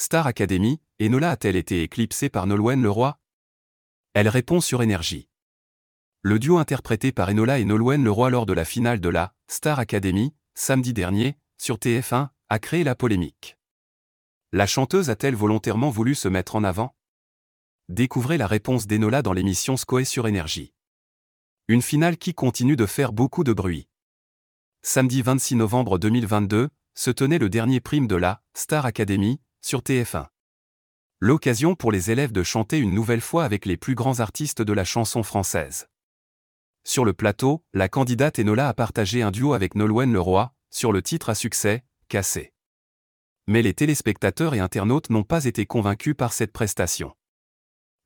Star Academy, Enola a-t-elle été éclipsée par Nolwenn Leroy? Elle répond sur énergie. Le duo interprété par Enola et Nolwenn Leroy lors de la finale de la Star Academy, samedi dernier, sur TF1, a créé la polémique. La chanteuse a-t-elle volontairement voulu se mettre en avant? Découvrez la réponse d'Enola dans l'émission Scoé sur Énergie. Une finale qui continue de faire beaucoup de bruit. Samedi 26 novembre 2022, se tenait le dernier prime de la Star Academy sur TF1. L'occasion pour les élèves de chanter une nouvelle fois avec les plus grands artistes de la chanson française. Sur le plateau, la candidate Enola a partagé un duo avec Nolwenn Leroy, sur le titre à succès, Cassé mais les téléspectateurs et internautes n'ont pas été convaincus par cette prestation.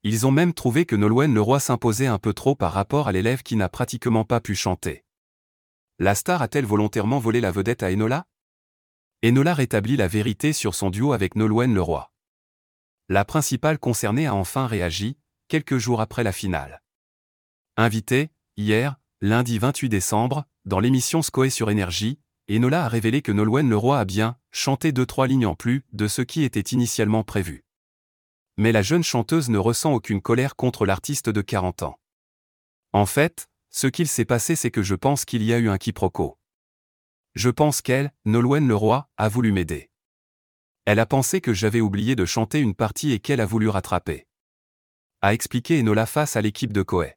Ils ont même trouvé que Nolwenn Leroy s'imposait un peu trop par rapport à l'élève qui n'a pratiquement pas pu chanter. La star a-t-elle volontairement volé la vedette à Enola? Enola rétablit la vérité sur son duo avec Nolwenn Leroy. La principale concernée a enfin réagi, quelques jours après la finale. Invité, hier, lundi 28 décembre, dans l'émission Scoé sur Énergie, Enola a révélé que Nolwenn Leroy a bien chanté deux trois lignes en plus de ce qui était initialement prévu. Mais la jeune chanteuse ne ressent aucune colère contre l'artiste de 40 ans. En fait, ce qu'il s'est passé c'est que je pense qu'il y a eu un quiproquo. Je pense qu'elle, Nolwenn Leroy, a voulu m'aider. Elle a pensé que j'avais oublié de chanter une partie et qu'elle a voulu rattraper. A expliqué Enola face à l'équipe de Coé.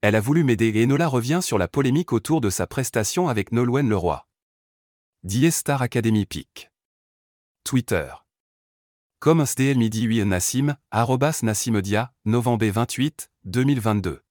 Elle a voulu m'aider et Enola revient sur la polémique autour de sa prestation avec Nolwenn Leroy. Die Star Academy Pic. Twitter. Comme SDL midi 8 Nassim, arrobas novembre 28, 2022.